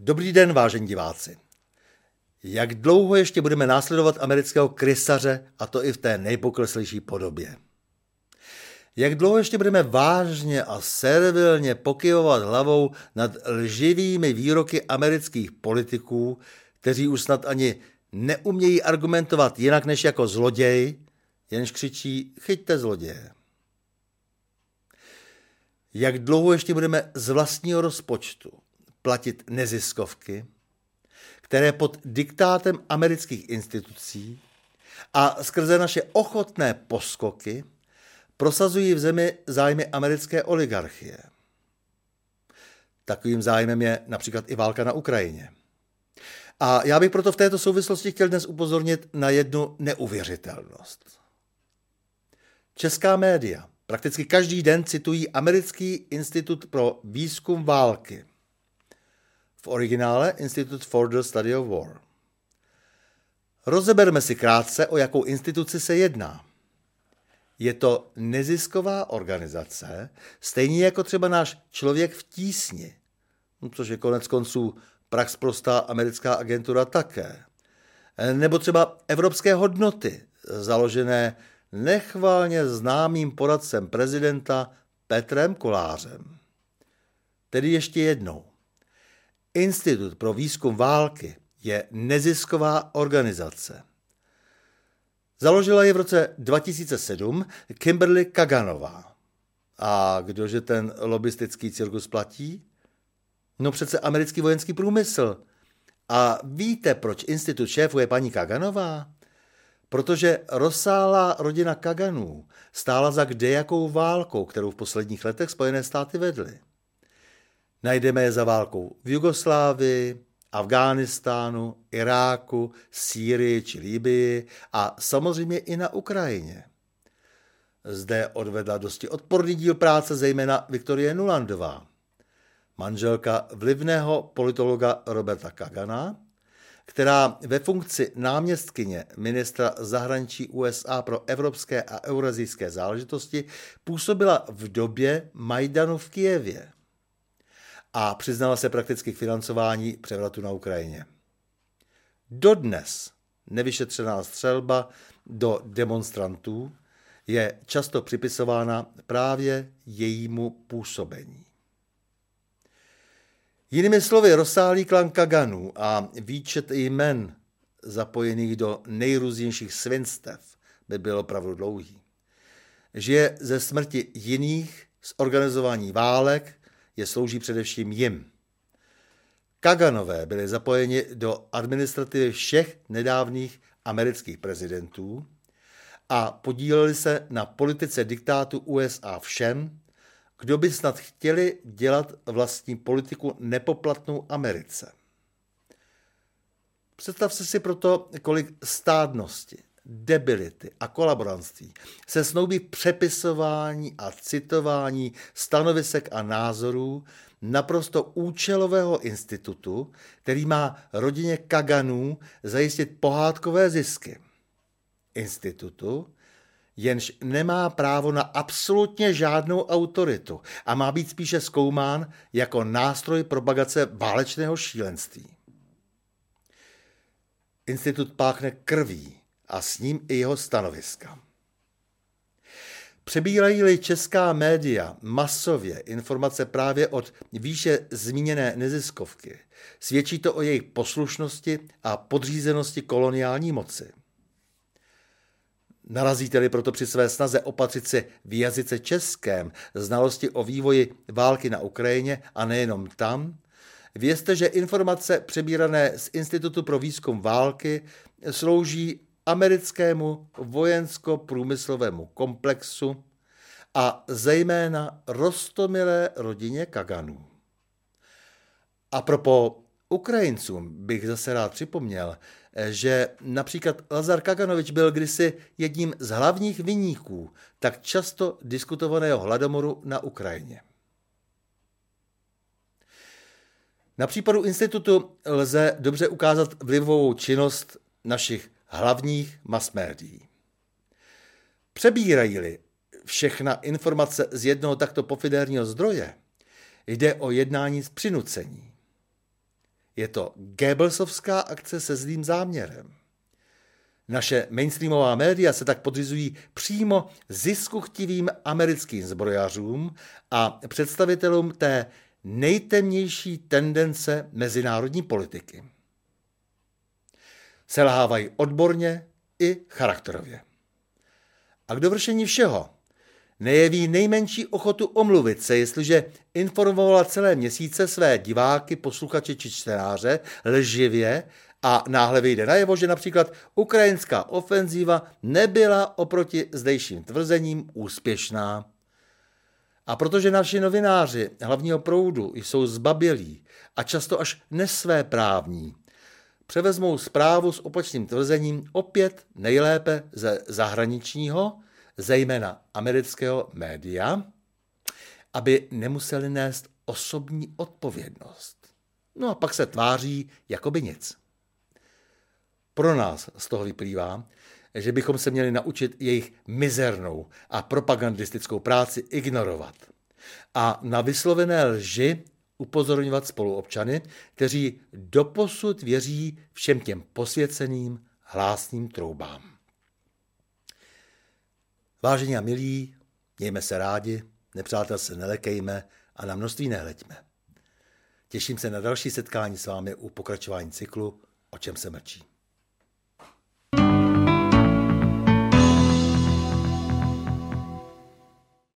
Dobrý den, vážení diváci. Jak dlouho ještě budeme následovat amerického krysaře, a to i v té nejpokleslejší podobě? Jak dlouho ještě budeme vážně a servilně pokyvovat hlavou nad lživými výroky amerických politiků, kteří už snad ani neumějí argumentovat jinak než jako zloděj, jenž křičí chyťte zloděje. Jak dlouho ještě budeme z vlastního rozpočtu platit neziskovky, které pod diktátem amerických institucí a skrze naše ochotné poskoky prosazují v zemi zájmy americké oligarchie. Takovým zájmem je například i válka na Ukrajině. A já bych proto v této souvislosti chtěl dnes upozornit na jednu neuvěřitelnost. Česká média prakticky každý den citují Americký institut pro výzkum války. V originále Institute for the Study of War. Rozeberme si krátce, o jakou instituci se jedná. Je to nezisková organizace, stejně jako třeba náš člověk v tísni, no, což je konec konců prax prostá americká agentura také. Nebo třeba evropské hodnoty, založené nechvalně známým poradcem prezidenta Petrem Kolářem. Tedy ještě jednou. Institut pro výzkum války je nezisková organizace. Založila je v roce 2007 Kimberly Kaganová. A kdože ten lobistický cirkus platí? No přece americký vojenský průmysl. A víte, proč institut šéfuje paní Kaganová? Protože rozsáhlá rodina Kaganů stála za kdejakou válkou, kterou v posledních letech Spojené státy vedly. Najdeme je za válkou v Jugoslávii, Afghánistánu, Iráku, Sýrii či Líbii a samozřejmě i na Ukrajině. Zde odvedla dosti odporný díl práce zejména Viktorie Nulandová, manželka vlivného politologa Roberta Kagana, která ve funkci náměstkyně ministra zahraničí USA pro evropské a eurazijské záležitosti působila v době Majdanu v Kijevě a přiznala se prakticky k financování převratu na Ukrajině. Dodnes nevyšetřená střelba do demonstrantů je často připisována právě jejímu působení. Jinými slovy, rozsáhlý klan Kaganů a výčet jmen zapojených do nejrůznějších svinstev by byl opravdu dlouhý. Žije ze smrti jiných, z organizování válek, je slouží především jim. Kaganové byli zapojeni do administrativy všech nedávných amerických prezidentů a podíleli se na politice diktátu USA všem, kdo by snad chtěli dělat vlastní politiku nepoplatnou Americe. Představte si proto, kolik stádnosti, debility a kolaborantství se snoubí přepisování a citování stanovisek a názorů naprosto účelového institutu, který má rodině Kaganů zajistit pohádkové zisky. Institutu, jenž nemá právo na absolutně žádnou autoritu a má být spíše zkoumán jako nástroj propagace válečného šílenství. Institut páchne krví a s ním i jeho stanoviska. Přebírají-li česká média masově informace právě od výše zmíněné neziskovky, svědčí to o jejich poslušnosti a podřízenosti koloniální moci. Narazíte-li proto při své snaze opatřit si v jazyce českém znalosti o vývoji války na Ukrajině a nejenom tam, vězte, že informace přebírané z Institutu pro výzkum války slouží americkému vojensko-průmyslovému komplexu a zejména rostomilé rodině Kaganů. A propo Ukrajincům bych zase rád připomněl, že například Lazar Kaganovič byl kdysi jedním z hlavních vyníků tak často diskutovaného hladomoru na Ukrajině. Na případu institutu lze dobře ukázat vlivovou činnost našich hlavních masmédií. Přebírají-li všechna informace z jednoho takto pofidérního zdroje, jde o jednání z přinucení. Je to Goebbelsovská akce se zlým záměrem. Naše mainstreamová média se tak podřizují přímo ziskuchtivým americkým zbrojařům a představitelům té nejtemnější tendence mezinárodní politiky. Selhávají odborně i charakterově. A k dovršení všeho nejeví nejmenší ochotu omluvit se, jestliže informovala celé měsíce své diváky, posluchače či čtenáře lživě a náhle vyjde najevo, že například ukrajinská ofenzíva nebyla oproti zdejším tvrzením úspěšná. A protože naši novináři hlavního proudu jsou zbabělí a často až nesvéprávní, převezmou zprávu s opačným tvrzením opět nejlépe ze zahraničního, zejména amerického média, aby nemuseli nést osobní odpovědnost. No a pak se tváří jako by nic. Pro nás z toho vyplývá, že bychom se měli naučit jejich mizernou a propagandistickou práci ignorovat a na vyslovené lži upozorňovat spoluobčany, kteří doposud věří všem těm posvěceným hlásným troubám. Vážení a milí, mějme se rádi, nepřátel se nelekejme a na množství nehleďme. Těším se na další setkání s vámi u pokračování cyklu O čem se mlčí.